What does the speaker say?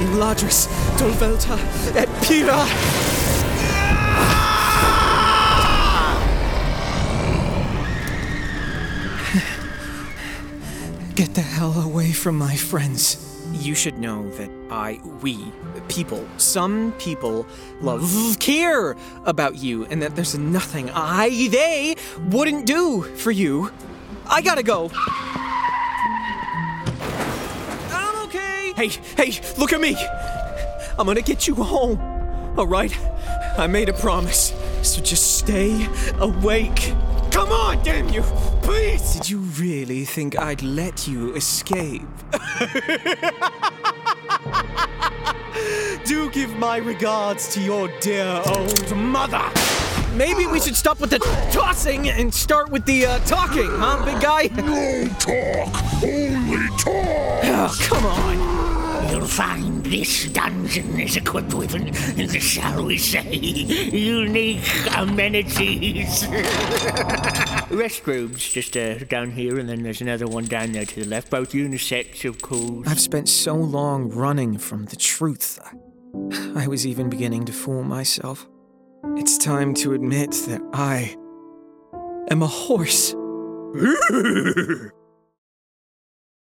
in Ladris, Dolvelta, et Pira. Get the hell away from my friends. You should know that I, we, people, some people love, care about you, and that there's nothing I, they, wouldn't do for you. I gotta go. Hey, hey, look at me. I'm gonna get you home. All right? I made a promise, so just stay awake. Come on, damn you! Please! Did you really think I'd let you escape? Do give my regards to your dear old mother. Maybe we should stop with the tossing and start with the uh, talking, huh, big guy? No talk, only talk. Oh, come on. You'll find this dungeon is equipped with, shall we say, unique amenities. Restrooms just uh, down here, and then there's another one down there to the left. Both unisex, of course. I've spent so long running from the truth. I was even beginning to fool myself. It's time to admit that I am a horse.